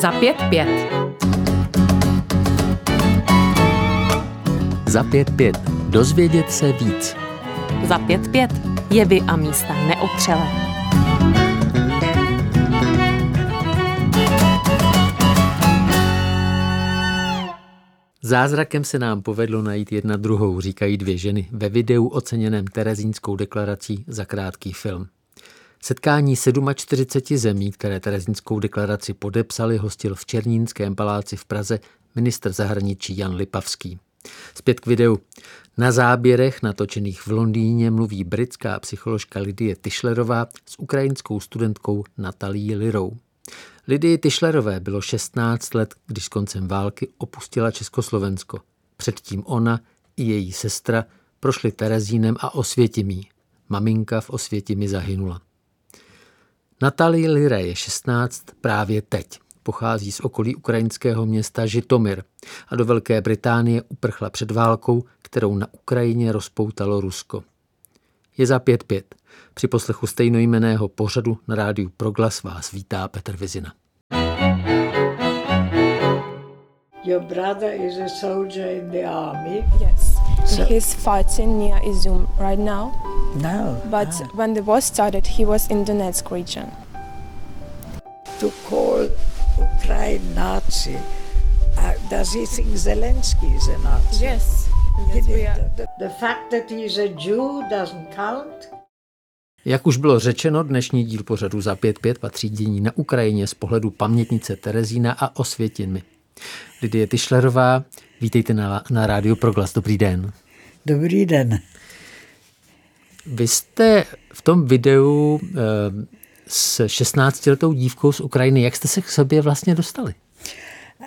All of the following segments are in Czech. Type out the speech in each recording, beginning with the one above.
Za pět pět. Za pět pět. Dozvědět se víc. Za pět pět. Jevy a místa neotřelé. Zázrakem se nám povedlo najít jedna druhou, říkají dvě ženy ve videu oceněném Terezínskou deklarací za krátký film. Setkání 47 zemí, které Terezínskou deklaraci podepsali, hostil v Černínském paláci v Praze ministr zahraničí Jan Lipavský. Zpět k videu. Na záběrech natočených v Londýně mluví britská psycholožka Lidie Tischlerová s ukrajinskou studentkou Natalí Lirou. Lidii Tischlerové bylo 16 let, když s koncem války opustila Československo. Předtím ona i její sestra prošli Terezínem a Osvětimí. Maminka v Osvětimi zahynula. Natalie Lire je 16 právě teď. Pochází z okolí ukrajinského města Žitomir a do Velké Británie uprchla před válkou, kterou na Ukrajině rozpoutalo Rusko. Je za 5-5. Při poslechu stejnojmeného pořadu na rádiu Proglas vás vítá Petr Vizina. Your brother is a soldier in the army. Yes. So- He's fighting near Izum right now. No. But ah. when the war started, he was in Donetsk region. to call Ukraine Nazi, uh, does he think Zelensky is a Nazi? Yes. He did- the, the fact that he's a Jew doesn't count? Jak už bylo řečeno, dnešní díl pořadu za 5.5 patří dění na Ukrajině z pohledu pamětnice Terezína a Osvětimi. Lidie Tischlerová, vítejte na, na rádiu Proglas. Dobrý den. Dobrý den. Vy jste v tom videu e, s 16-letou dívkou z Ukrajiny, jak jste se k sobě vlastně dostali?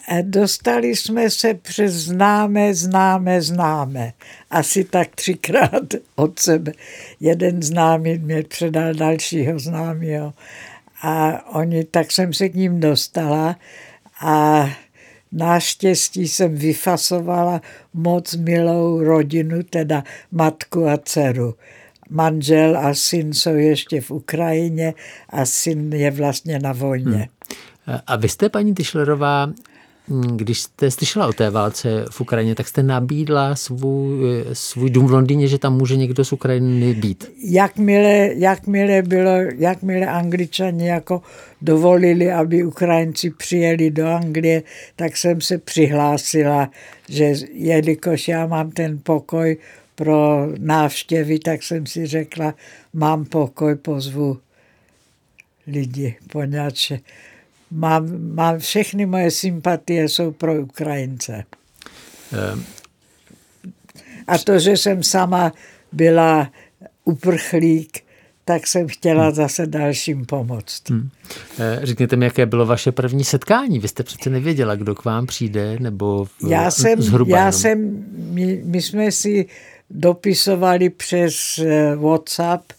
A Dostali jsme se přes známé, známé, známé. Asi tak třikrát od sebe. Jeden známý mě předal dalšího známého. A oni, tak jsem se k ním dostala a naštěstí jsem vyfasovala moc milou rodinu, teda matku a dceru. Manžel a syn jsou ještě v Ukrajině a syn je vlastně na vojně. E, A vy jste, paní Tischlerová, m, když jste slyšela o té válce v Ukrajině, tak jste nabídla svůj, svůj dům v Londýně, že tam může někdo z Ukrajiny být. jakmile, jakmile, bylo, jakmile angličani jako dovolili, aby Ukrajinci přijeli do Anglie, tak jsem se přihlásila, že jelikož já mám ten pokoj pro návštěvy, tak jsem si řekla, mám pokoj, pozvu lidi, poněvadž mám, mám všechny moje sympatie jsou pro Ukrajince. E, A to, že jsem sama byla uprchlík, tak jsem chtěla zase dalším pomoct. hm. E, Řekněte mi, jaké bylo vaše první setkání. Vy jste přece nevěděla, kdo k vám přijde, nebo v- Já jsem, zhruba já jenom. jsem my, my jsme si dopisovali přes eh, WhatsApp,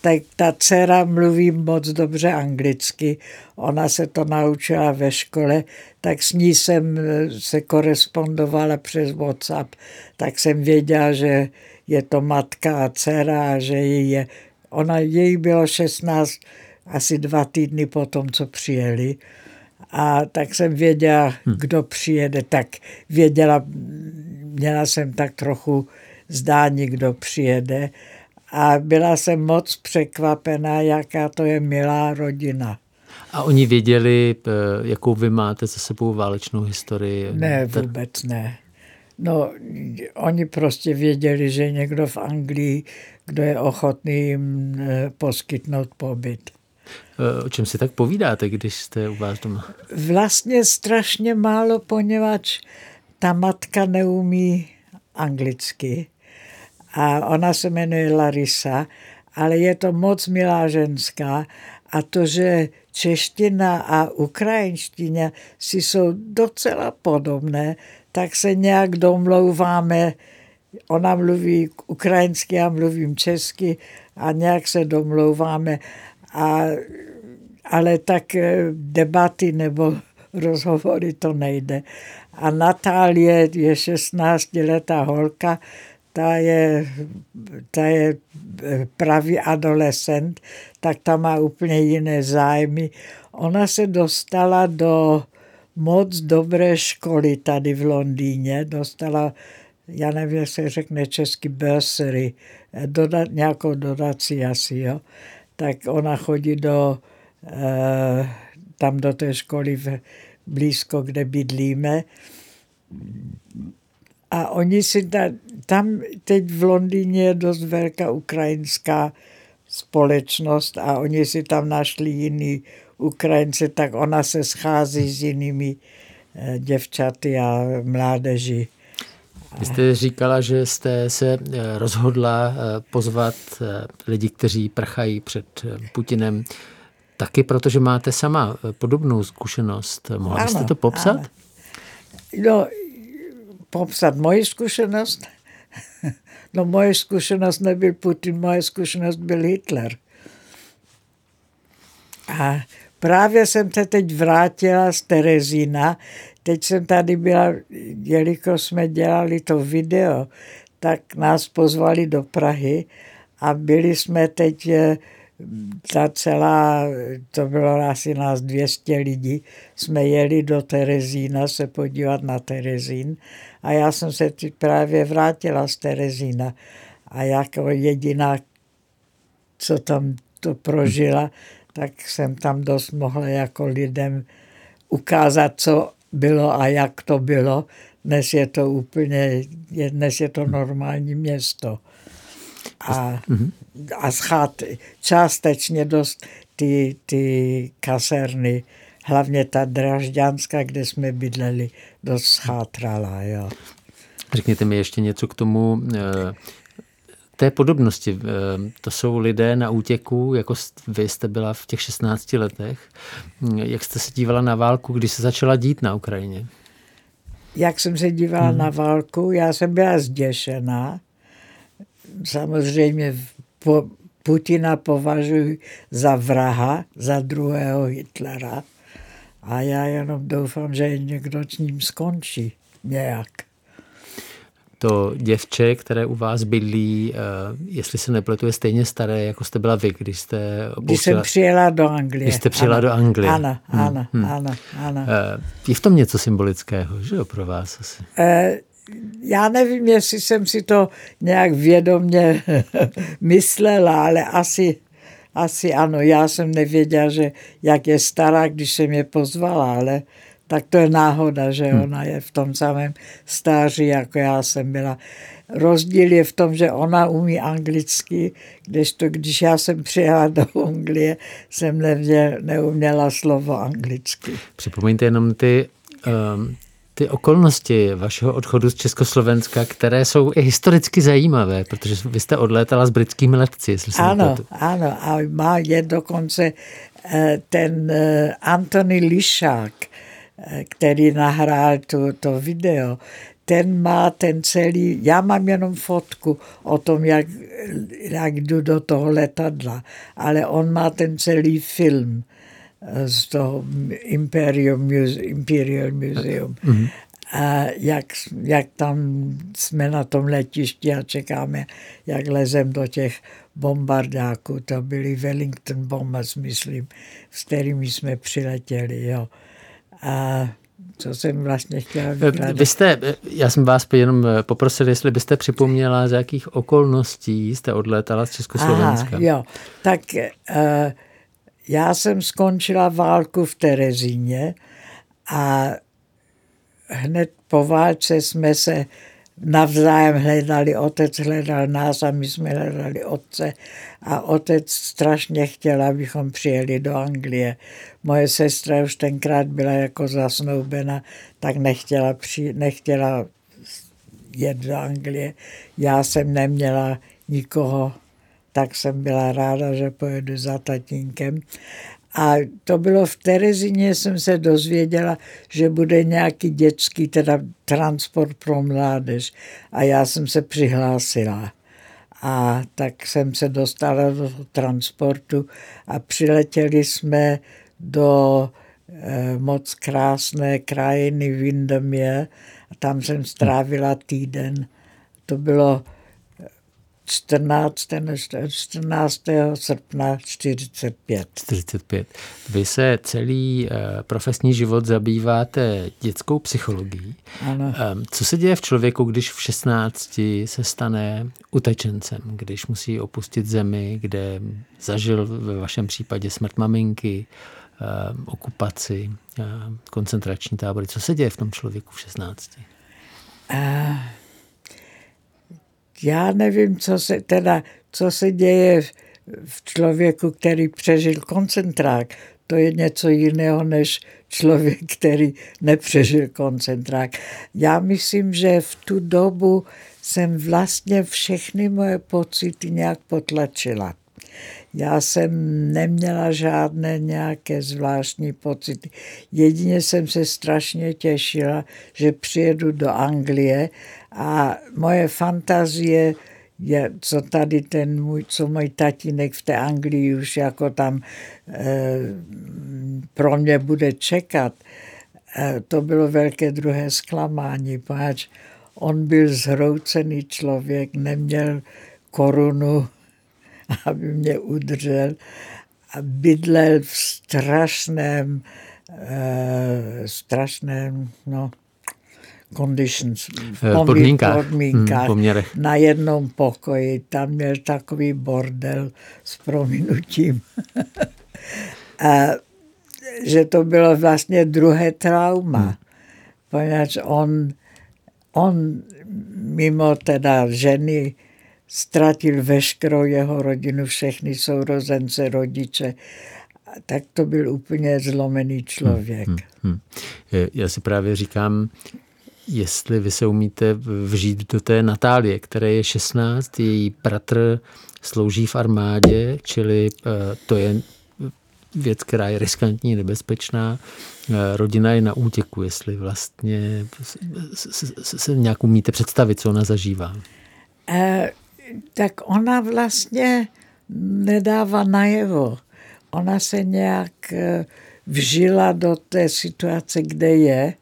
tak ta dcera mluví moc dobře anglicky. Ona se to naučila ve škole, tak s ní jsem eh, se korespondovala přes WhatsApp. Tak jsem věděla, že je to matka a dcera a že jí je... Ona, její bylo 16, asi dva týdny po tom, co přijeli. A tak jsem věděla, kdo přijede, tak věděla, měla jsem tak trochu zdání, kdo přijede. A byla jsem moc překvapená, jaká to je milá rodina. A oni věděli, e, jakou vy máte za sebou válečnou historii? Ne, vůbec ne. No, oni prostě věděli, že někdo v Anglii, kdo je ochotný jim eh, poskytnout pobyt. E, O čem si tak povídáte, když jste u vás doma? Vlastně strašně málo, poněvadž ta matka neumí anglicky a ona se jmenuje Larisa, ale je to moc milá ženská. A to, že čeština a ukrajinština si jsou docela podobné, tak se nějak domlouváme, ona mluví ukrajinsky, já mluvím česky a nějak se domlouváme. A ale tak eh, debaty nebo rozhovory to nejde. A Natálie je 16-letá holka, ta je, ta je eh, pravý adolescent, tak ta má úplně jiné zájmy. Ona se dostala do moc dobré školy tady v Londýně. Dostala, já nevím, jak se řekne český bursary, dodat, nějakou dodací asi, jo. Tak ona chodí do, eh, tam do té školy v, blízko, kde bydlíme. A oni si ta, tam teď v Londýně je dost velká ukrajinská společnost a oni si tam našli jiný Ukrajince, tak ona se schází s jinými eh, děvčaty a mládeži. Vy jste říkala, že jste se eh, rozhodla eh, pozvat lidi, kteří prchají před Putinem, taky protože máte sama podobnou zkušenost. Mohla byste to popsat? Ano. No, popsat moji zkušenost? No moje zkušenost nebyl Putin, moje zkušenost byl Hitler. A právě jsem se teď vrátila z Terezína. Teď jsem tady byla, jelikož jsme dělali to video, tak nás pozvali do Prahy a byli jsme teď eh, ta celá, to bylo asi nás 200 lidí, jsme jeli do Terezína se podívat na Terezín a já jsem se právě vrátila z Terezína a jako jediná, co tam to prožila, tak jsem tam dost mohla jako lidem ukázat, co bylo a jak to bylo. Dnes je to úplně, dnes je to normální město. A, a schát, částečně dost ty, ty kaserny, hlavně ta Dražďanská, kde jsme bydleli, dost schátrala. Jo. Řekněte mi ještě něco k tomu eh, té podobnosti. Eh, to jsou lidé na útěku, jako vy jste byla v těch 16 letech. Jak jste se dívala na válku, když se začala dít na Ukrajině? Jak jsem se dívala hmm. na válku? Já jsem byla zděšená. Samozřejmě po, Putina považuji za vraha, za druhého Hitlera. A já jenom doufám, že někdo s ním skončí nějak to děvče, které u vás bydlí, uh, jestli se nepletu, je stejně staré, jako jste byla vy, když jste. Když jsem přijela do Anglie. Když jste přijela ano, do Anglie. Ano, hmm, ano, hmm. ano, ano. Uh, je v tom něco symbolického, že jo, pro vás asi? Já nevím, jestli jsem si to nějak vědomně myslela, ale asi, asi ano. Já jsem nevěděla, že jak je stará, když jsem je pozvala, ale tak to je náhoda, že hmm. ona je v tom samém stáří, jako já jsem byla. Rozdíl je v tom, že ona umí anglicky, kdežto když já jsem přijela do Anglie, jsem nevě, neuměla slovo anglicky. Připomeňte jenom ty, um, ty okolnosti vašeho odchodu z Československa, které jsou i historicky zajímavé, protože vy jste odlétala s britskými letci, jestli se Ano, ano, a má je dokonce eh, ten eh, Anthony Lišák, který nahrál to, to video, ten má ten celý, já mám jenom fotku o tom, jak, jak jdu do toho letadla, ale on má ten celý film z toho Imperial, Muse, Imperial Museum. Mm-hmm. A jak, jak tam jsme na tom letišti a čekáme, jak lezem do těch bombardáků. To byly Wellington bombers, myslím, s kterými jsme přiletěli. Jo. A co jsem vlastně chtěla vykládat. Vy jste, já jsem vás jenom poprosil, jestli byste připomněla, z jakých okolností jste odlétala z Československa. Aha, jo, tak uh, já jsem skončila válku v Terezíně a hned po válce jsme se navzájem hledali, otec hledal nás a my jsme hledali otce a otec strašně chtěl, abychom přijeli do Anglie. Moje sestra už tenkrát byla jako zasnoubena, tak nechtěla, při, nechtěla jet do Anglie. Já jsem neměla nikoho, tak jsem byla ráda, že pojedu za tatínkem. A to bylo v Terezině, jsem se dozvěděla, že bude nějaký dětský teda transport pro mládež. A já jsem se přihlásila. A tak jsem se dostala do transportu a přiletěli jsme do eh, moc krásné krajiny Windermere a tam jsem strávila týden. To bylo 14. 14. srpna 45. 45. Vy se celý uh, profesní život zabýváte dětskou psychologií. Ano. Co se děje v člověku, když v 16 se stane utečencem, když musí opustit zemi, kde zažil ve vašem případě smrt maminky, okupaci, koncentrační tábory. Co se děje v tom člověku v 16? Uh, já nevím, co se, teda, co se děje v člověku, který přežil koncentrák. To je něco jiného než člověk, který nepřežil koncentrák. Já myslím, že v tu dobu jsem vlastně všechny moje pocity nějak potlačila. Já jsem neměla žádné nějaké zvláštní pocity. Jedině jsem se strašně těšila, že přijedu do Anglie a moje fantazie je, co tady ten můj, co můj tatínek v té Anglii už jako tam e, pro mě bude čekat, e, to bylo velké druhé zklamání, poněvadž on byl zhroucený člověk, neměl korunu, aby mě udržel a bydlel v strašném, e, strašném, no, conditions, podmínkách, podmínkách hmm, poměrech. na jednom pokoji. Tam měl takový bordel s prominutím. a, že to bylo vlastně druhé trauma. Hmm. Poněvadž on, on mimo teda ženy ztratil veškerou jeho rodinu, všechny sourozence, rodiče. Tak to byl úplně zlomený člověk. Hmm, hmm, hmm. Já si právě říkám, jestli vy se umíte vžít do té Natálie, které je 16, její bratr slouží v armádě, čili eh, to je věc, která je riskantní, nebezpečná. Eh, rodina je na útěku, jestli vlastně se nějak umíte představit, co ona zažívá. E, tak ona vlastně nedává najevo. Ona se nějak vžila do té situace, kde je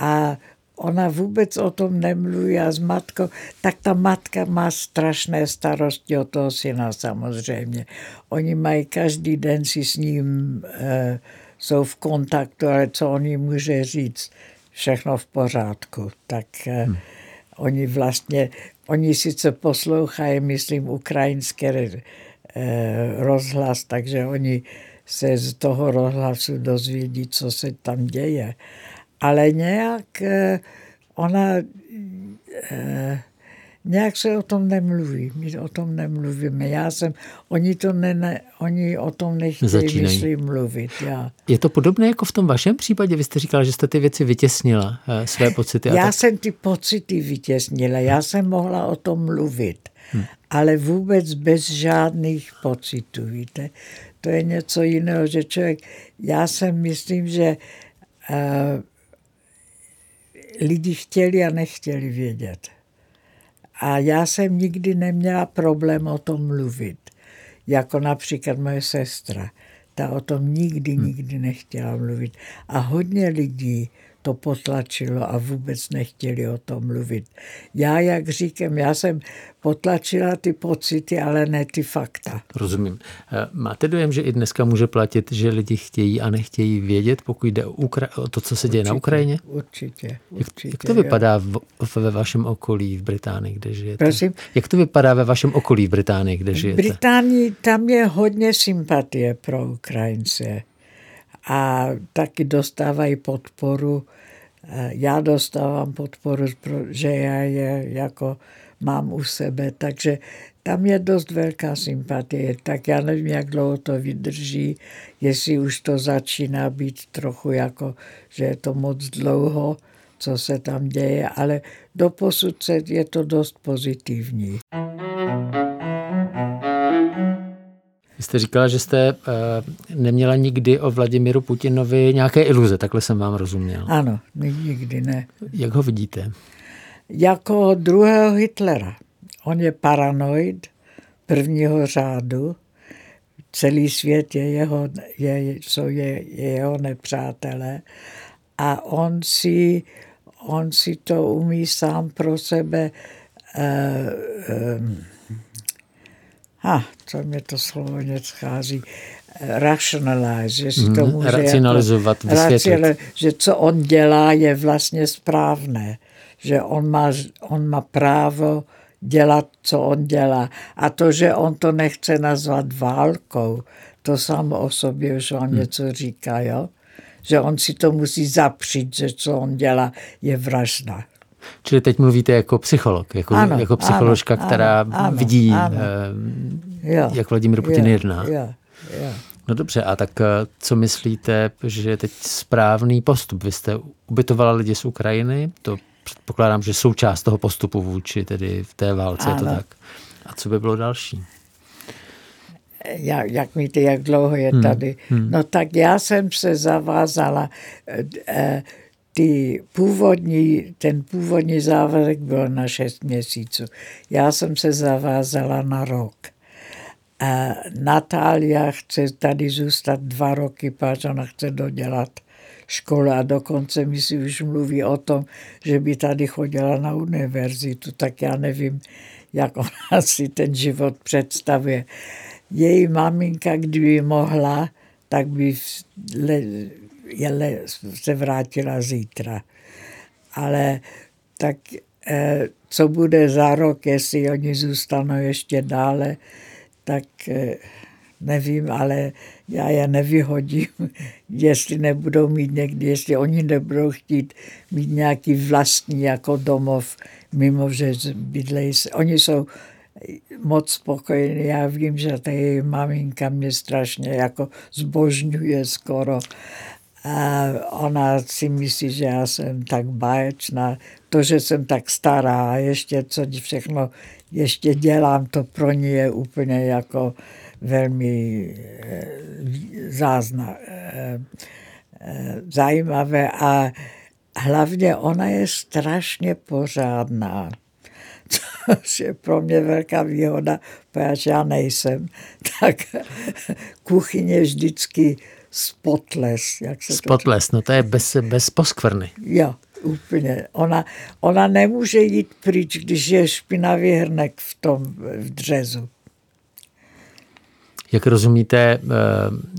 a ona vůbec o tom nemluví a s matkou, tak ta matka má strašné starosti o toho syna samozřejmě. Oni mají každý den si s ním, e, jsou v kontaktu, ale co oni může říct, všechno v pořádku. Tak e, hmm. oni vlastně, oni sice poslouchají, myslím, ukrajinské e, rozhlas, takže oni se z toho rozhlasu dozvědí, co se tam děje ale nějak eh, ona eh, nějak se o tom nemluví. My o tom nemluvíme. Já jsem, oni, to ne, oni o tom nechtějí, Začínají. myslím, mluvit. Já. Je to podobné jako v tom vašem případě? Vy jste říkala, že jste ty věci vytěsnila, eh, své pocity. Já tak... jsem ty pocity vytěsnila. Já jsem mohla o tom mluvit. Hmm. Ale vůbec bez žádných pocitů, víte. To je něco jiného, že člověk, já jsem myslím, že uh, lidi chtěli a nechtěli vědět. A já jsem nikdy neměla problém o tom mluvit. Jako například moje sestra. Ta o tom nikdy, hm. nikdy nechtěla mluvit. A hodně lidí to potlačilo a vůbec nechtěli o tom mluvit. Já, jak říkám, já jsem potlačila ty pocity, ale ne ty fakta. Rozumím. Eh, máte dojem, že i dneska může platit, že lidi chtějí a nechtějí vědět, pokud jde o, Ukra- o to, co se děje určitě, na Ukrajině? Určitě. určitě jak, jak to vypadá v, ve vašem okolí v Británii, kde žijete? Prosím? Jak to vypadá ve vašem okolí v Británii, kde žijete? V Británii tam je hodně sympatie pro Ukrajince a taky dostávají podporu. Já dostávám podporu, že já je jako mám u sebe, takže tam je dost velká sympatie, tak já nevím, jak dlouho to vydrží, jestli už to začíná být trochu jako, že je to moc dlouho, co se tam děje, ale do posud je to dost pozitivní. Vy jste říkala, že jste uh, neměla nikdy o Vladimiru Putinovi nějaké iluze, takhle jsem vám rozuměl. Ano, nikdy ne. Jak ho vidíte? Jako druhého Hitlera. On je paranoid prvního řádu. Celý svět je jeho, je, jsou je, je jeho nepřátelé. A on si, on si to umí sám pro sebe uh, um, a to mě to slovo schází, rationalize, že si to Mhm, může racionalizovat, jako, vysvětlit. racionali- že co on dělá je vlastně správné, že on má, on má právo dělat, co on dělá. A to, že on to nechce nazvat válkou, to samo o sobě už vám Hmm. něco říká, jo? Že on si to musí zapřít, že co on dělá je vražda. Čili teď mluvíte jako psycholog, jako, Ano, jako psycholožka, ano, která ano, ano, vidí, ano. eh, Jo. jak Vladimír Putin Jo, jedná. Jo, jo. No dobře, a tak eh, co myslíte, že je teď správný postup? Vy jste ubytovala lidi z Ukrajiny, to předpokládám, že součást toho postupu vůči tedy v té válce, je to Ano. tak. A co by bylo další? jak, jak víte, jak dlouho je tady. No tak já jsem se zavázala, eh, eh, ty původní, ten původní závazek byl na šest měsíců. Já jsem se zavázala na rok. A Natália chce tady zůstat dva roky, páč ona chce dodělat školu a dokonce mi si už mluví o tom, že by tady chodila na univerzitu, tak já nevím, jak ona si ten život představuje. Její maminka, kdyby mohla, tak by jele, se vrátila zítra. Ale tak eh, co bude za rok, jestli oni zůstanou ještě dále, tak eh, nevím, ale já je nevyhodím, jestli nebudou mít někdy, jestli oni nebudou chtít mít nějaký vlastní jako domov, mimo že bydlejí. se- Oni jsou moc spokojení. Já vím, že ta její maminka mě strašně jako zbožňuje skoro. A ona si myslí, že já jsem tak báječná. To, že jsem tak stará a ještě co všechno ještě dělám, to pro ní je úplně jako velmi eh, zázna, eh, eh, zajímavé a hlavně ona je strašně pořádná což je pro mě velká výhoda, protože já nejsem, tak kuchyně vždycky spotles, jak se to Spotles, no to je bez, bez poskvrny. Jo, úplně. Ona, ona nemůže jít pryč, když je špinavý hrnek v tom v dřezu. Jak rozumíte eh,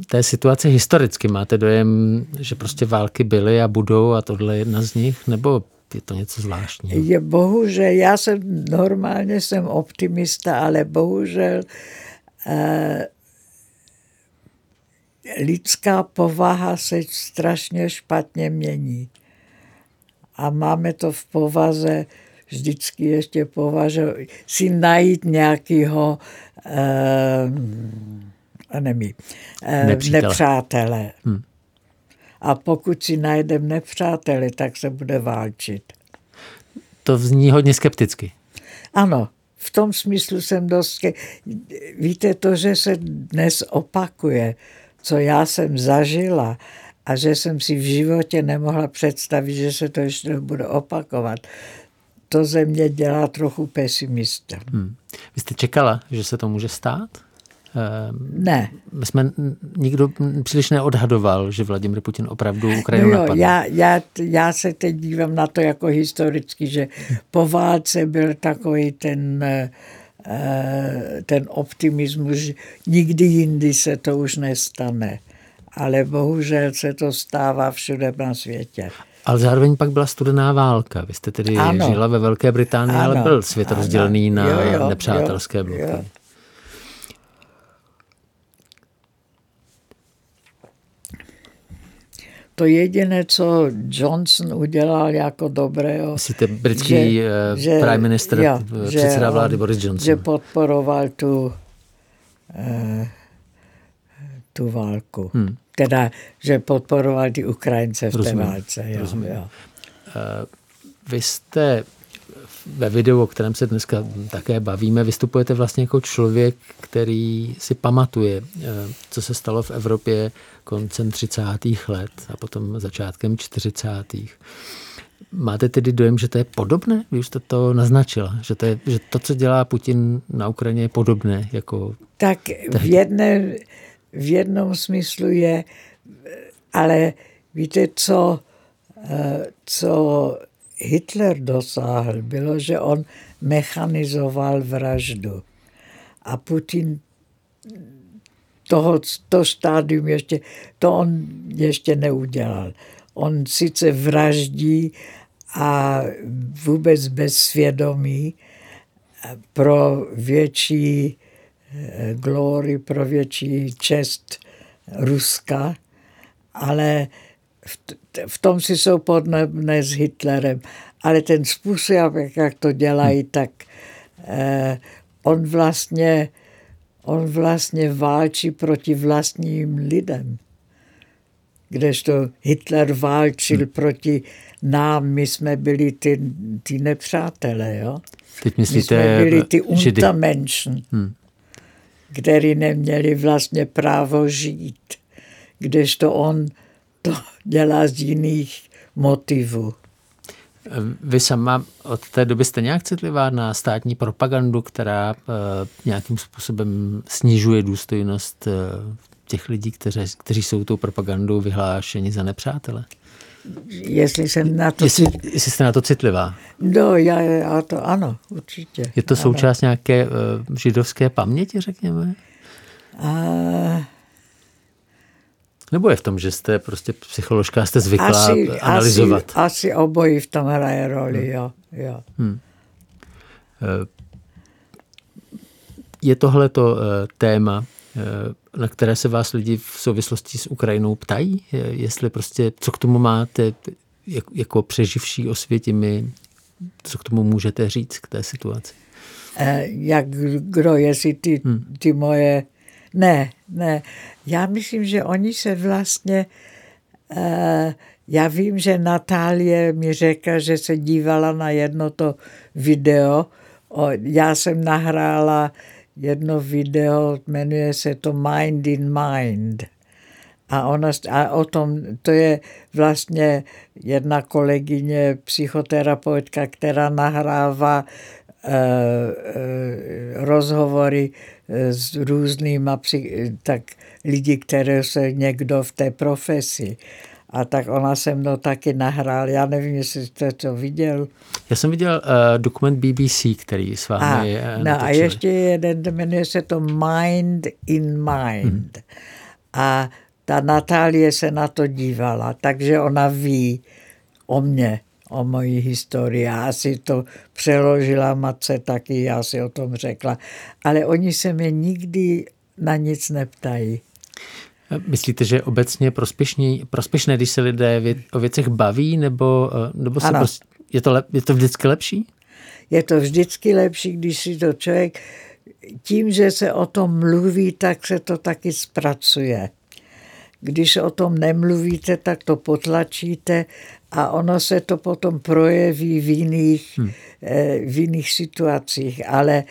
té situaci historicky? Máte dojem, že prostě války byly a budou a tohle je jedna z nich? Nebo je to něco zvláštního? Je bohužel, já jsem normálně jsem optimista, ale bohužel eh, lidská povaha se strašně špatně mění. A máme to v povaze, vždycky ještě považe, si najít nějakého eh, eh, Nepřítele. nepřátele. Hmm. A pokud si najdeme nepřáteli, tak se bude válčit. To zní hodně skepticky. Ano, v tom smyslu jsem dost... Víte, to, že se dnes opakuje, co já jsem zažila a že jsem si v životě nemohla představit, že se to ještě bude opakovat, to ze mě dělá trochu pesimista. Hmm. Vy jste čekala, že se to může stát? Eh, Ne. My jsme nikdo příliš neodhadoval, že Vladimir Putin opravdu Ukrajinu No jo, napadne. já, já, já se teď dívám na to jako historicky, že po válce byl takový ten, eh, ten optimismus, že nikdy jindy se to už nestane. Ale bohužel se to stává všude na světě. Ale zároveň pak byla studená válka. Vy jste tedy Ano. žila ve Velké Británii, ale Ano, byl svět ano. rozdělený na Jo, jo, nepřátelské bloky. jo. To jediné, co Johnson udělal jako dobrého, Myslíte britský eh, prime minister, eh, předseda vlády on- Boris Johnson. Že podporoval tu, eh, tu válku. Hmm. Teda, že podporoval ty Ukrajince v Rozumím, té válce. Jo, rozumím. jo. Vy jste ve videu, o kterém se dneska také bavíme, vystupujete vlastně jako člověk, který si pamatuje, eh, co se stalo v Evropě koncem 30. let a potom začátkem 40. Máte tedy dojem, že to je podobné? Vy už jste to naznačila, že to, je, že to, co dělá Putin na Ukrajině, je podobné jako Tak v, jedné, v jednom smyslu je, ale víte, co, eh, co Hitler dosáhl, bylo, že on mechanizoval vraždu. A Putin toho, to stádium ještě, to on ještě neudělal. On sice vraždí a vůbec bez svědomí pro větší eh, glory, pro větší čest Ruska, ale v, v tom si jsou podobné s Hitlerem. Ale ten způsob, jak to dělají, tak eh, on vlastně on vlastně válčí proti vlastním lidem. Kdežto Hitler válčil hmm. proti nám, my jsme byli ty, ty nepřátelé, jo? Teď myslíte, my jsme byli ty Untermenschen, hmm. který neměli vlastně právo žít. Kdežto on to dělá z jiných motivů. Vy sama od té doby jste nějak citlivá na státní propagandu, která uh, nějakým způsobem snižuje důstojnost uh, těch lidí, kteří, kteří jsou tou propagandou vyhlášeni za nepřátele? Jestli jsem na to... Jestli, jestli jste na to citlivá? No, já, já to ano, určitě. Je to ano. součást nějaké uh, židovské paměti, řekněme? Uh, nebo je v tom, že jste prostě psycholožka, jste zvyklá asi, analyzovat? Asi, asi obojí v tom hraje roli, hmm. jo. jo. Hmm. Eh, je tohle to eh, téma, eh, na které se vás lidi v souvislosti s Ukrajinou ptají? Jestli prostě, co k tomu máte jako přeživší osvětimi, co k tomu můžete říct k té situaci? Jak kdo, jestli ty, hmm. ty moje ne, ne. Já myslím, že oni se vlastně... Uh, já vím, že Natálie mi řekla, že se dívala na jedno to video. O, já jsem nahrála jedno video, jmenuje se to Mind in Mind. A, ona, a o tom, to je vlastně jedna kolegyně, psychoterapeutka, která nahrává uh, uh, rozhovory s různýma tak lidi, které se někdo v té profesi. A tak ona se mnou taky nahrál. Já nevím, jestli jste to viděl. Já jsem viděl uh, dokument BBC, který s vámi a, No a ještě jeden, jmenuje se to Mind in Mind. Hmm. A ta Natálie se na to dívala, takže ona ví o mně o mojí historii. Já si to přeložila matce taky, já si o tom řekla. Ale oni se mě nikdy na nic neptají. Myslíte, že obecně prospěšný, prospěšné, když se lidé o věcech baví, nebo, eh, nebo se prostě, je, to lep, je to vždycky lepší? Je to vždycky lepší, když si to člověk, tím, že se o tom mluví, tak se to taky zpracuje. Když o tom nemluvíte, tak to potlačíte a ono se to potom projeví v jiných, hmm. Eh, v jiných situacích, ale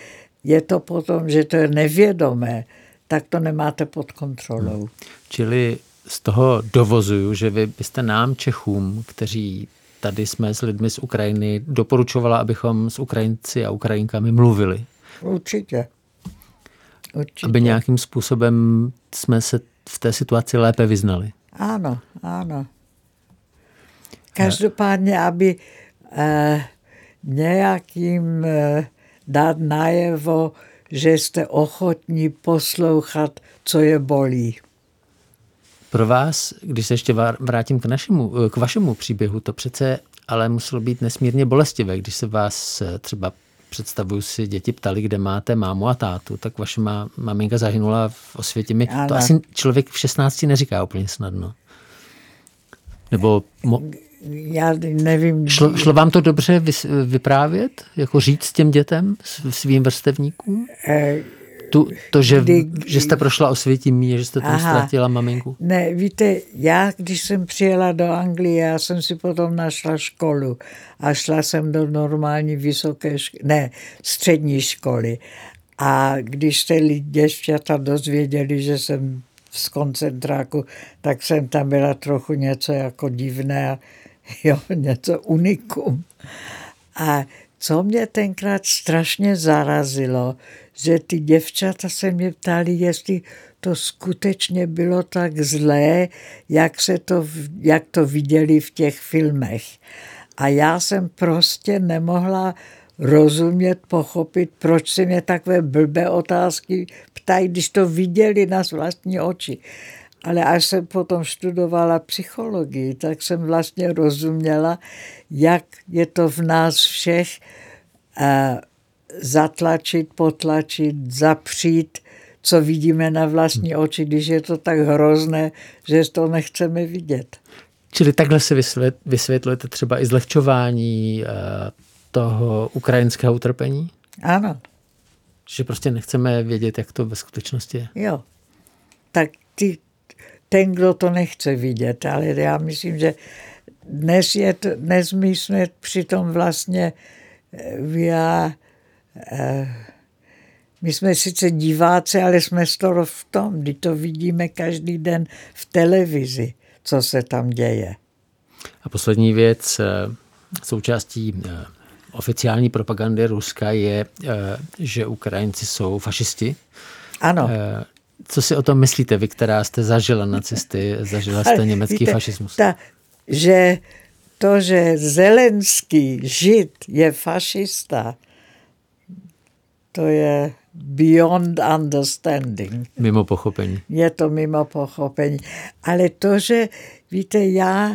je to potom, že to je nevědomé, tak to nemáte pod kontrolou. Hmm. Čili z toho dovozuju, že vy byste nám Čechům, kteří tady jsme s lidmi z Ukrajiny, doporučovala, abychom s Ukrajinci a Ukrajinkami mluvili. Určitě. Určitě. Aby nějakým způsobem jsme se v té situaci lépe vyznali. Ano, ano. Každopádně, aby eh, nějakým eh, dát najevo, že jste ochotní poslouchat, co je bolí. Pro vás, když se ještě vrátím k, našemu, eh, k vašemu příběhu, to přece ale muselo být nesmírně bolestivé, když se vás eh, třeba představuju si, děti ptali, kde máte mámu a tátu, tak vaše má, maminka zahynula v Osvětimi. To asi člověk v 16 neříká úplně snadno. Nebo mo- já nevím. Šlo, šlo vám to dobře vyprávět? Jako říct těm dětem, svým vrstevníkům? E, tu, to, že, kdy, že jste prošla osvětím, že jste tam ztratila maminku? Ne, víte, já když jsem přijela do Anglie, já jsem si potom našla školu a šla jsem do normální vysoké, školy, ne, střední školy. A když se děvčata dozvěděli, že jsem z koncentráku, tak jsem tam byla trochu něco jako divné, jo, něco unikum. A co mě tenkrát strašně zarazilo, že ty děvčata se mě ptali, jestli to skutečně bylo tak zlé, jak, se to, jak to viděli v těch filmech. A já jsem prostě nemohla rozumět, pochopit, proč se mě takové blbé otázky ptají, když to viděli na vlastní oči. Ale až jsem potom studovala psychologii, tak jsem vlastně rozuměla, jak je to v nás všech uh, zatlačit, potlačit, zapřít, co vidíme na vlastní oči, když je to tak hrozné, že to nechceme vidět. Čili takhle si vysvětlujete třeba i zlehčování uh, toho ukrajinského utrpení? Ano. Že prostě nechceme vědět, jak to ve skutečnosti je. Jo. Tak ty, ten, kdo to nechce vidět, ale já myslím, že dnes, je to, dnes my jsme přitom vlastně já, eh, my jsme sice diváci, ale jsme skoro v tom, kdy to vidíme každý den v televizi, co se tam děje. A poslední věc, eh, součástí eh, oficiální propagandy Ruska je, že Ukrajinci jsou fašisti. Ano. Co si o tom myslíte, vy, která jste zažila nacisty, zažila jste německý víte, fašismus? Ta, že to, že Zelenský žid je fašista, to je beyond understanding. Mimo pochopení. Je to mimo pochopení. Ale to, že víte, já,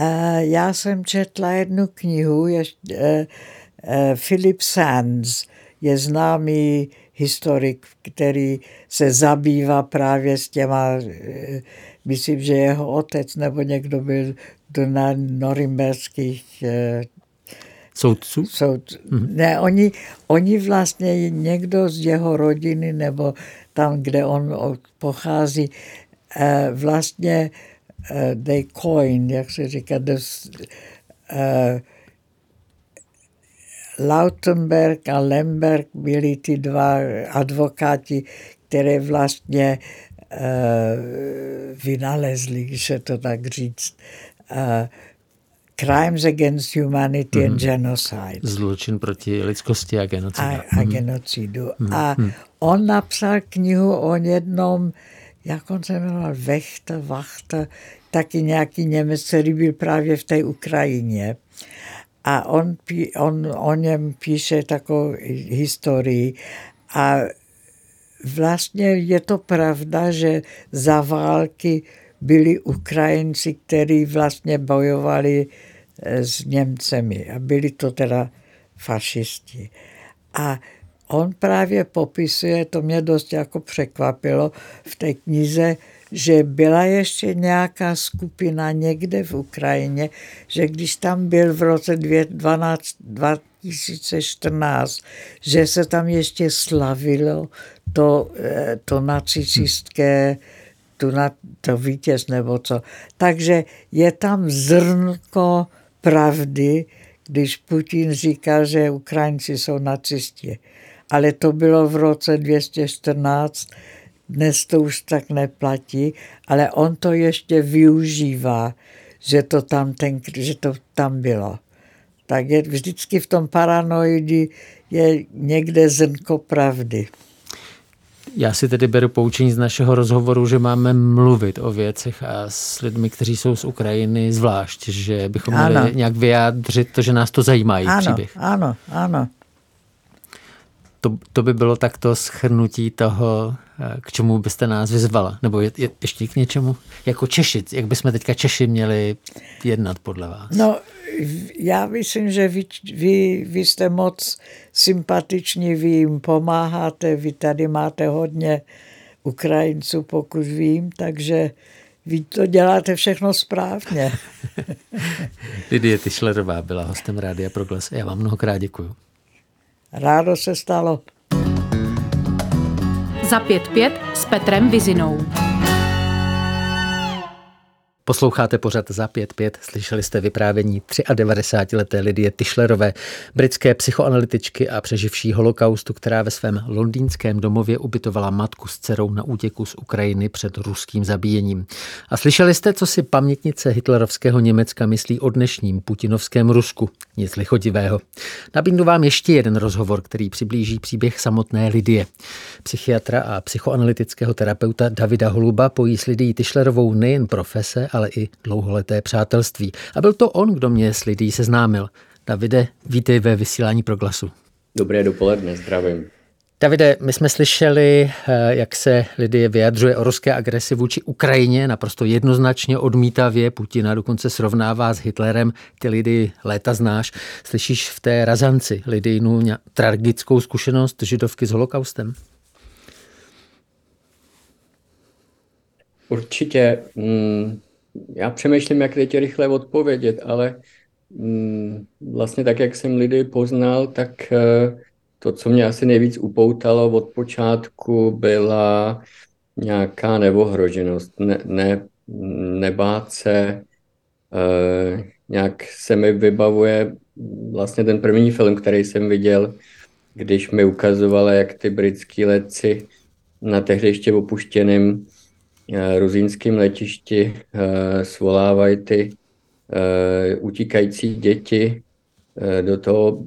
uh, já jsem četla jednu knihu, je, uh, uh, Philip Sands je známý historik, který se zabývá právě s těma, myslím, že jeho otec nebo někdo byl na norimberských soudců? Soud, mm-hmm. Ne, oni, oni vlastně, někdo z jeho rodiny nebo tam, kde on pochází, eh, vlastně they coin, jak se říká, dos, eh, Lautenberg a Lemberg byli ty dva advokáti, které vlastně vynalezli, když se to tak říct, crimes against humanity mm. and mhm. genocide. Zločin proti lidskosti a genocidu. A, a mm. genocidu. Mm. A mhm. on napsal knihu o jednom, jak on se jmenoval, Vechter, Wachter, taky nějaký Němec, který byl právě v té Ukrajině. A on, on o něm píše takovou historii. A vlastně je to pravda, že za války byli Ukrajinci, kteří vlastně bojovali eh, s Němcemi a byli to teda fašisti. A on právě popisuje, to mě dost jako překvapilo v té knize, že byla ještě nějaká skupina někde v Ukrajině, že když tam byl v roce 12, 2014, že se tam ještě slavilo to, eh, to nacistské tu na to vítěz nebo co. Takže je tam zrnko pravdy, když Putin říká, že Ukrajinci jsou nacisti. Ale to bylo v roce 214, dnes to už tak neplatí, ale on to ještě využívá, že to tam, ten, že to tam bylo. Tak je vždycky v tom paranoidi je někde zrnko pravdy. Já si tedy beru poučení z našeho rozhovoru, že máme mluvit o věcech a s lidmi, kteří jsou z Ukrajiny zvlášť, že bychom ano. měli nějak vyjádřit to, že nás to zajímá ano, příběh. Ano, ano. To, to by bylo takto schrnutí toho, eh, k čemu byste nás vyzvala? Nebo je, je, ještě k něčemu? Jako Češi, jak bychom teďka Češi měli jednat podle vás? No, já myslím, že vy, vy, vy jste moc sympatiční, vy jim pomáháte, vy tady máte hodně Ukrajinců, pokud vím, takže vy to děláte všechno správně. Lidie Tyšlerová byla hostem Rádia Proglas. Já vám mnohokrát děkuju. Rádo se stalo. Za pět pět s Petrem Vizinou. Posloucháte pořad za 5.5, slyšeli jste vyprávění 93-leté Lidie Tyšlerové, britské psychoanalytičky a přeživší holokaustu, která ve svém londýnském domově ubytovala matku s dcerou na útěku z Ukrajiny před ruským zabíjením. A slyšeli jste, co si pamětnice hitlerovského Německa myslí o dnešním putinovském Rusku. Nic lichotivého. Nabídnu vám ještě jeden rozhovor, který přiblíží příběh samotné Lidie. Psychiatra a psychoanalytického terapeuta Davida Holuba pojí s Lidií Tyšlerovou nejen profese, ale i dlouholeté přátelství. A byl to on, kdo mě s lidí seznámil. Davide, vítej ve vysílání pro glasu. Dobré dopoledne, zdravím. Davide, my jsme slyšeli, eh, jak se Lidie vyjadřuje o ruské agresi vůči Ukrajině, naprosto jednoznačně odmítavě. Putina dokonce srovnává s Hitlerem. Ty lidi léta znáš. Slyšíš v té razanci Lidijnu tragickou zkušenost židovky s holokaustem? Určitě. Mm, já přemýšlím, jak teď rychle odpovědět, ale mm, vlastně tak, jak jsem lidi poznal, tak eh, to, co mě asi nejvíc upoutalo od počátku, byla nějaká neohroženost, ne, ne, nebát se, e, nějak se mi vybavuje vlastně ten první film, který jsem viděl, když mi ukazovala, jak ty britský letci na tehdy ještě opuštěném ruzínském letišti e, svolávají ty e, utíkající děti Eh, do toho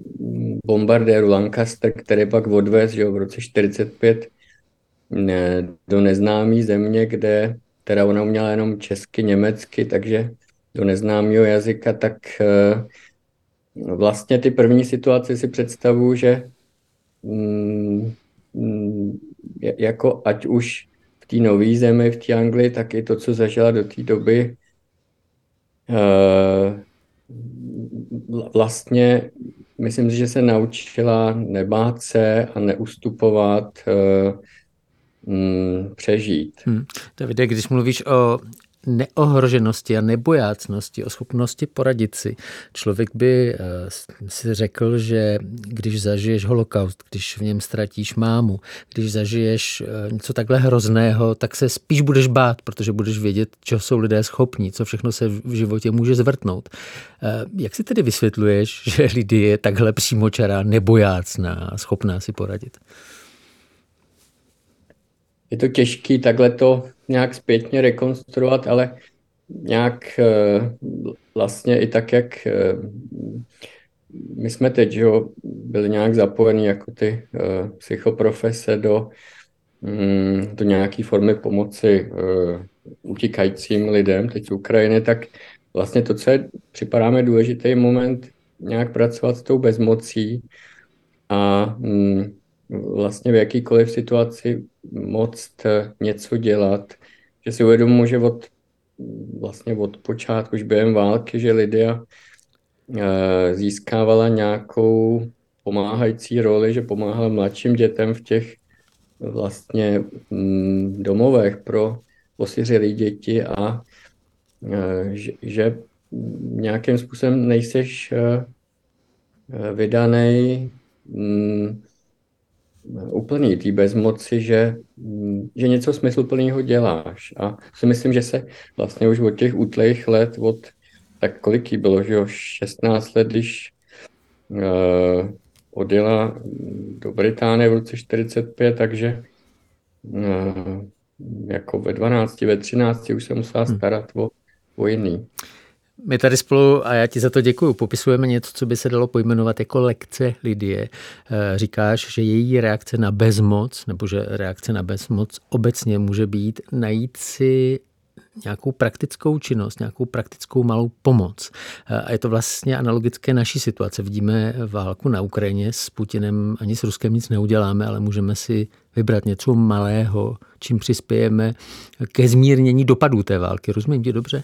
bombardéru Lancaster, který pak odvez že v roce 45 ne, do neznámé země, kde teda ona uměla jenom česky, německy, takže do neznámého jazyka, tak eh, vlastně ty první situace si představuju, že mm, mm, jako ať už té nové zemi, v té Anglii, tak i to, co zažila do té doby, eh, vlastně myslím si, že se naučila nebát se a neustupovat, uh, mm, přežít. Hmm. Davide, když mluvíš o neohroženosti a nebojácnosti, o schopnosti poradit si. Člověk by eh, si řekl, že když zažiješ holokaust, když v něm ztratíš mámu, když zažiješ eh, něco takhle hrozného, tak se spíš budeš bát, protože budeš vědět, co jsou lidé schopní, co všechno se v životě může zvrtnout. Eh, jak si tedy vysvětluješ, že lidi je takhle přímočará, nebojácná a schopná si poradit? Je to těžké takhle to nějak zpětně rekonstruovat, ale nějak eh, vlastně i tak, jak eh, my jsme teď že byli nějak zapojeni jako ty eh, psychoprofese do, mm, do nějaké formy pomoci utíkajícím lidem teď z Ukrajiny, tak vlastně to, co je, připadá mi důležitý moment, nějak pracovat s tou bezmocí a mm, vlastně v jakýkoliv situaci moct něco dělat, že si uvědomuji, že od, vlastně od počátku, už během války, že Lidia eh, získávala nějakou pomáhající roli, že pomáhala mladším dětem v těch vlastně mm, domovech pro osiřelé děti a eh, že, nějakým způsobem nejseš eh, vydaný mm, úplný té bezmoci, že, že něco smysluplného děláš. A si myslím, že se vlastně už od těch útlejch let, od tak kolik jí bylo, že jo, 16 let, když uh, odjela do Británie v roce 45, takže uh, jako ve 12, ve 13 už se musela hm. starat o, o jiný. My tady spolu, a já ti za to děkuji, popisujeme něco, co by se dalo pojmenovat jako lekce Lidie. Eh, říkáš, že její reakce na bezmoc, nebo že reakce na bezmoc obecně může být najít si nějakou praktickou činnost, nějakou praktickou malou pomoc. Eh, a je to vlastně analogické naší situace. Vidíme válku na Ukrajině, s Putinem ani s Ruskem nic neuděláme, ale můžeme si vybrat něco malého, čím přispějeme ke zmírnění dopadů té války. Rozumím ti dobře?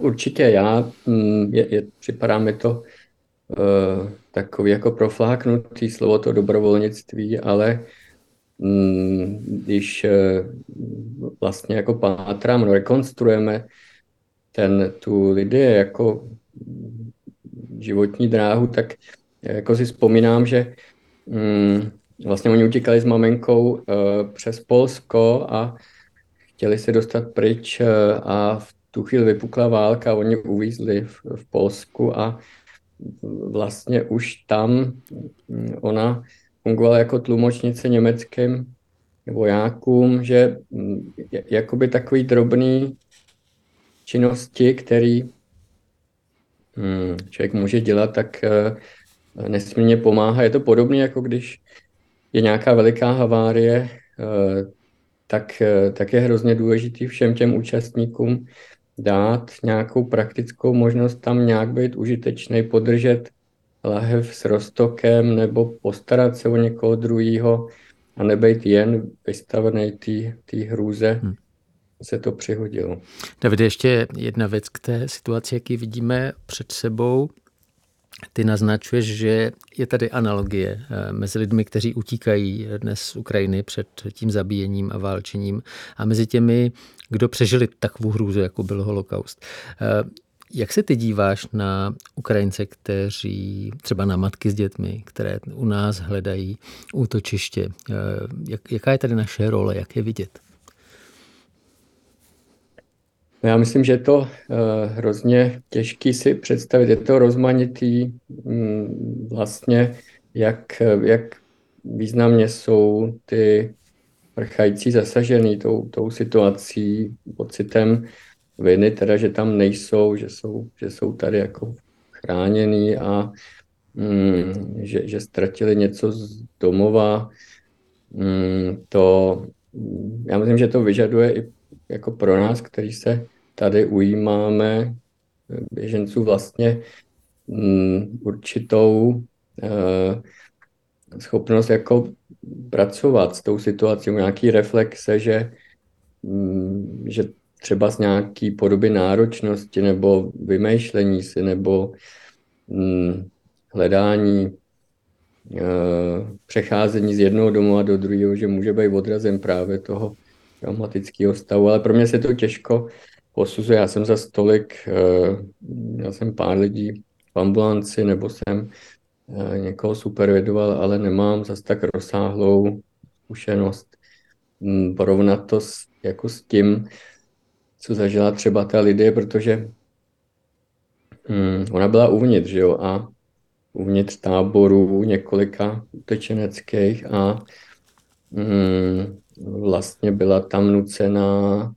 Určitě já, mm, je, je, připadá mi to uh, takový jako profláknutý slovo to dobrovolnictví, ale um, když uh, vlastně jako pátrám, no, rekonstruujeme ten, tu lidi jako životní dráhu, tak jako si vzpomínám, že um, vlastně oni utíkali s maminkou uh, přes Polsko a chtěli se dostat pryč a v tu chvíli vypukla válka, oni uvízli v, v Polsku a vlastně už tam ona fungovala jako tlumočnice německým vojákům, že jakoby takový drobný činnosti, který hm, člověk může dělat, tak eh, nesmírně pomáhá. Je to podobné, jako když je nějaká veliká havárie, eh, tak, eh, tak je hrozně důležitý všem těm účastníkům dát nějakou praktickou možnost tam nějak být užitečný, podržet lahev s roztokem nebo postarat se o někoho druhého a nebejt jen vystavený té hrůze, hmm. se to přihodilo. David, ještě jedna věc k té situaci, jaký vidíme před sebou. Ty naznačuješ, že je tady analogie eh, mezi lidmi, kteří utíkají dnes z Ukrajiny před tím zabíjením a válčením a mezi těmi, kdo přežili takovou hrůzu, jako byl holokaust. Eh, jak se ty díváš na Ukrajince, kteří třeba na matky s dětmi, které u nás hledají útočiště? Eh, jak, jaká je tady naše role, jak je vidět? Já myslím, že je to uh, hrozně těžký si představit. Je to rozmanitý um, vlastně, jak, jak významně jsou ty prchající zasažený tou, tou situací, pocitem viny, teda, že tam nejsou, že jsou, že jsou tady jako chráněný a mm, že, že ztratili něco z domova. Mm, to, já myslím, že to vyžaduje i jako pro nás, který se tady ujímáme běženců vlastně mm, určitou uh, schopnost jako pracovat s tou situací, nějaký reflexe, že, mm, že třeba z nějaký podoby náročnosti nebo vymýšlení si nebo mm, hledání e, přecházení z jednoho domova do druhého, že může být odrazem právě toho traumatického stavu, ale pro mě se to těžko posuzuje. Já jsem za stolik, já jsem pár lidí v ambulanci nebo jsem e, někoho supervidoval, ale nemám zase tak rozsáhlou zkušenost mm, porovnat to s, jako s tím, co zažila třeba ta Lidie, protože hmm, ona byla uvnitř, že jo, a uvnitř táborů několika utečeneckých a hmm, vlastně byla tam nucená,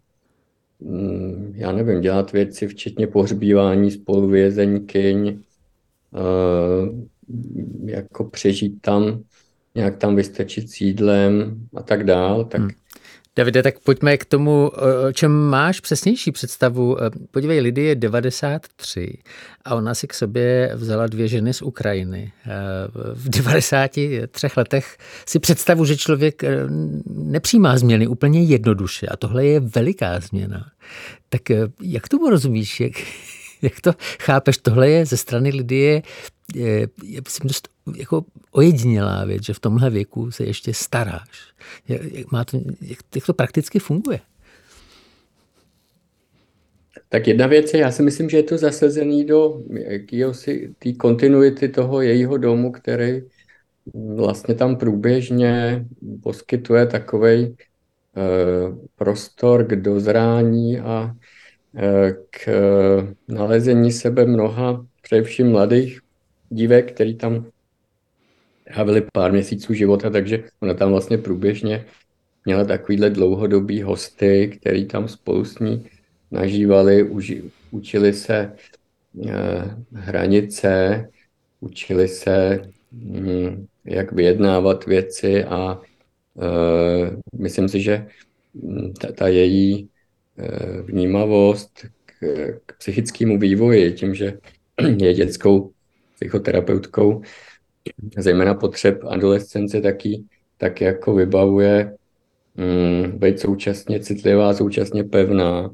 hmm, já nevím, dělat věci, včetně pohřbívání spoluvězeňkyň, uh, jako přežít tam, nějak tam vystačit s jídlem a tak dál, tak hmm. Davide, tak pojďme k tomu, o čem máš přesnější představu. Podívej, Lidy je 93 a ona si k sobě vzala dvě ženy z Ukrajiny. V 93 letech si představu, že člověk eh, nepřijímá změny úplně jednoduše a tohle je veliká změna. Tak jak tomu rozumíš? Jak, jak to chápeš? Tohle je ze strany Lidie je, je myslím, dost jako ojedinělá věc, že v tomhle věku se ještě staráš. Jak, má to, jak, jak to prakticky funguje? Tak jedna věc je, já si myslím, že je to zasazený do té kontinuity toho jejího domu, který vlastně tam průběžně poskytuje takový e, prostor k dozrání a k e, nalezení sebe mnoha, především mladých dívek, který tam trávili pár měsíců života, takže ona tam vlastně průběžně měla takovýhle dlouhodobý hosty, který tam spolu s ní nažívali, uži, učili se eh, hranice, učili se, hm, jak vyjednávat věci a eh, myslím si, že hm, ta, ta její eh, vnímavost k, k psychickému vývoji, tím, že je dětskou psychoterapeutkou, zejména potřeb adolescence taky, tak jako vybavuje mm, být současně citlivá, současně pevná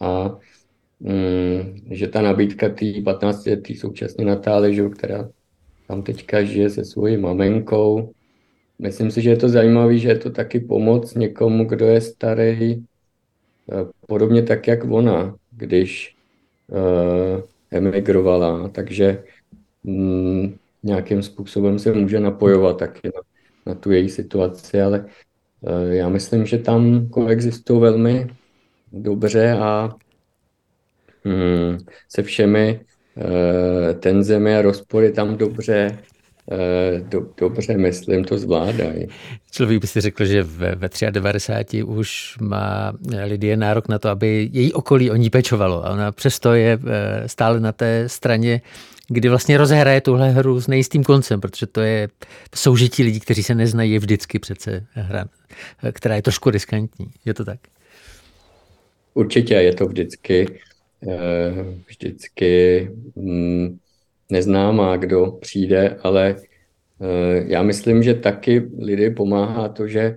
a mm, že ta nabídka té 15 letý současně Natály, že, která tam teďka žije se svojí maminkou. Myslím si, že je to zajímavé, že je to taky pomoc někomu, kdo je starý, eh, podobně tak, jak ona, když uh, emigrovala. Takže mm, nějakým způsobem se může napojovat taky na, na tu její situaci, ale uh, já myslím, že tam koexistují velmi dobře a um, se všemi uh, tenzemi a rozpory tam dobře Eh, do, dobře, myslím, to zvládají. Člověk by si řekl, že ve, ve 93 už má Lidie nárok na to, aby její okolí o ní pečovalo a ona přesto je eh, stále na té straně, kdy vlastně rozehraje tuhle hru s nejistým koncem, protože to je soužití lidí, kteří se neznají, je vždycky přece hra, která je trošku riskantní. Je to tak? Určitě je to vždycky vždycky mm, neznámá, kdo přijde, ale já myslím, že taky lidi pomáhá to, že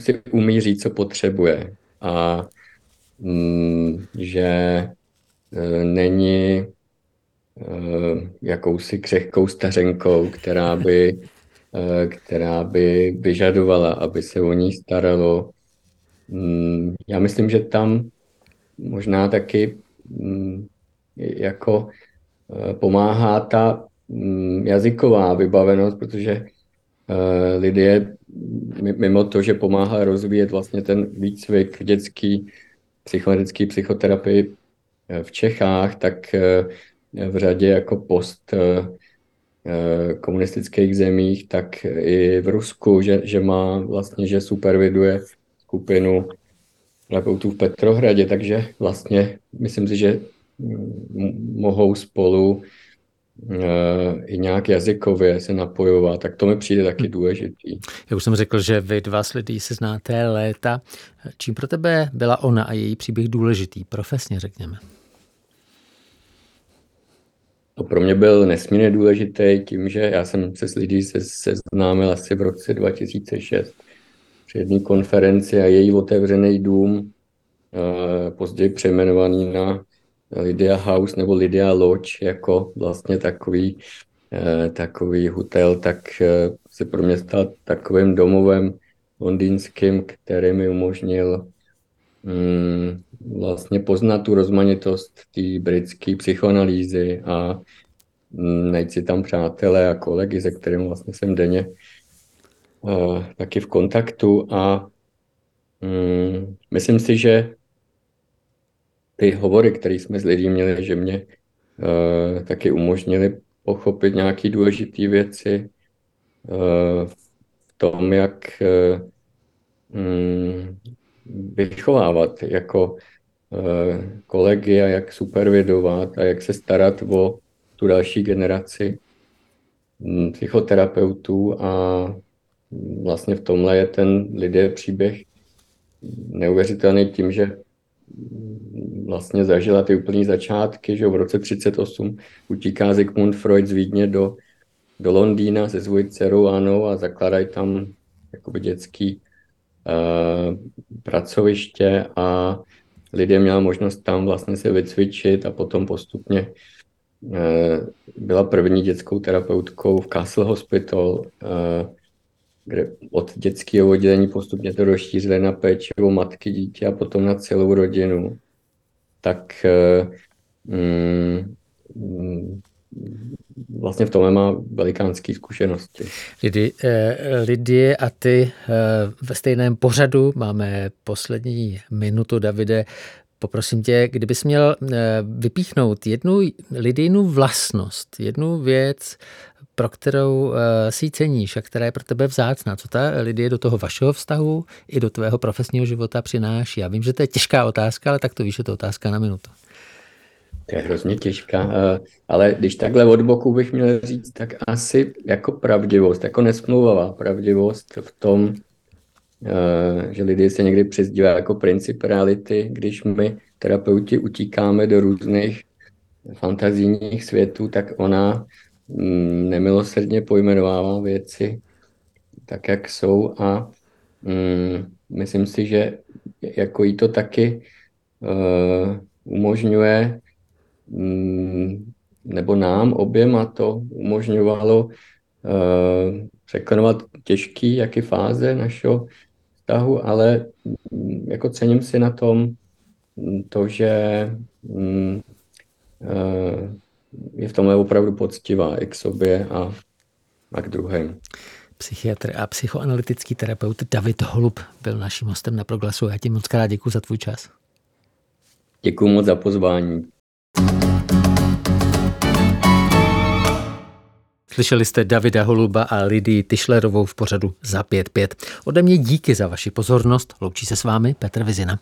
si umí říct, co potřebuje a mm, že není jakousi křehkou stařenkou, která by Eh, která by vyžadovala, aby se o ní staralo. Mm, já myslím, že tam možná taky mm, jako eh, pomáhá ta mm, jazyková vybavenost, protože eh, lidé mimo to, že pomáhá rozvíjet vlastně ten výcvik dětský psychoanalytický psychoterapii v Čechách, tak v řadě jako post Eh, komunistických zemích, tak i v Rusku, že, že má vlastně, že superviduje skupinu terapeutů v Petrohradě, takže vlastně myslím si, že mohou spolu uh, i nějak jazykově se napojovat, tak to mi přijde taky důležitý. Já už jsem řekl, že vy dva s lidí se znáte léta. Čím pro tebe byla ona a její příběh důležitý, profesně řekněme? To pro mě byl nesmírně důležitý tím, že já jsem se s lidí se, seznámil asi v roce 2006 při jedné konferenci a její otevřený dům, eh, později přejmenovaný na Lydia House nebo Lydia Lodge jako vlastně takový, eh, takový hotel, tak eh, se pro mě stal takovým domovem londýnským, který mi umožnil mm, vlastně poznat tu rozmanitost té britské psychoanalýzy a mm, najít si tam přátelé a kolegy, se kterými vlastně jsem denně uh, taky v kontaktu a um, myslím si, že ty hovory, které jsme s lidí měli, že mě uh, taky umožnili pochopit nějaké důležité věci uh, v tom, jak uh, um, vychovávat jako eh, kolegy a jak supervidovat a jak se starat o tu další generaci hm, psychoterapeutů a vlastně v tomhle je ten lidé příběh neuvěřitelný tím, že vlastně zažila ty úplné začátky, že v roce 38 utíká Sigmund Freud z Vídně do, do Londýna se svojí dcerou Anou a zakládají tam jakoby dětský Eh, pracoviště a lidé měli možnost tam vlastně se vycvičit a potom postupně eh, byla první dětskou terapeutkou v Castle Hospital, eh, kde od dětského oddělení postupně to rozšířili na péči o matky, dítě a potom na celou rodinu. Tak mm, vlastně v tom má velikánské zkušenosti. Lidi, eh, Lidie a ty eh, ve stejném pořadu máme poslední minutu, Davide. Poprosím tě, kdybys měl eh, vypíchnout jednu lidijnu vlastnost, jednu věc, pro kterou si ceníš a která je pro tebe vzácná. Co ta Lidie do toho vašeho vztahu i do tvého profesního života přináší? Já vím, že to je těžká otázka, ale tak to víš, že to otázka na minutu. To je hrozně těžká, eh, ale když takhle od boku bych měl říct, tak asi jako pravdivost, jako nesmluvavá pravdivost v tom, eh, že lidé se někdy přezdívá jako princip reality, když my terapeuti utíkáme do různých fantazijních světů, tak ona nemilosrdně pojmenovává věci tak, jak jsou a mm, myslím si, že jako jí to taky uh, umožňuje Mm, nebo nám oběma to umožňovalo uh, překonovat těžký jaký fáze našeho vztahu, ale mm, jako cením si na tom to, že um, uh, je v tomhle opravdu poctivá i k sobě a, a k druhým. Psychiatr a psychoanalytický terapeut David Holub byl naším hostem na Proglasu. Já ti moc krát děkuji za tvůj čas. Děkuji moc za pozvání. Slyšeli jste Davida Holuba a Lidii Tyšlerovou v pořadu za 5.5. Ode mě díky za vaši pozornost. Loučí se s vámi Petr Vizina.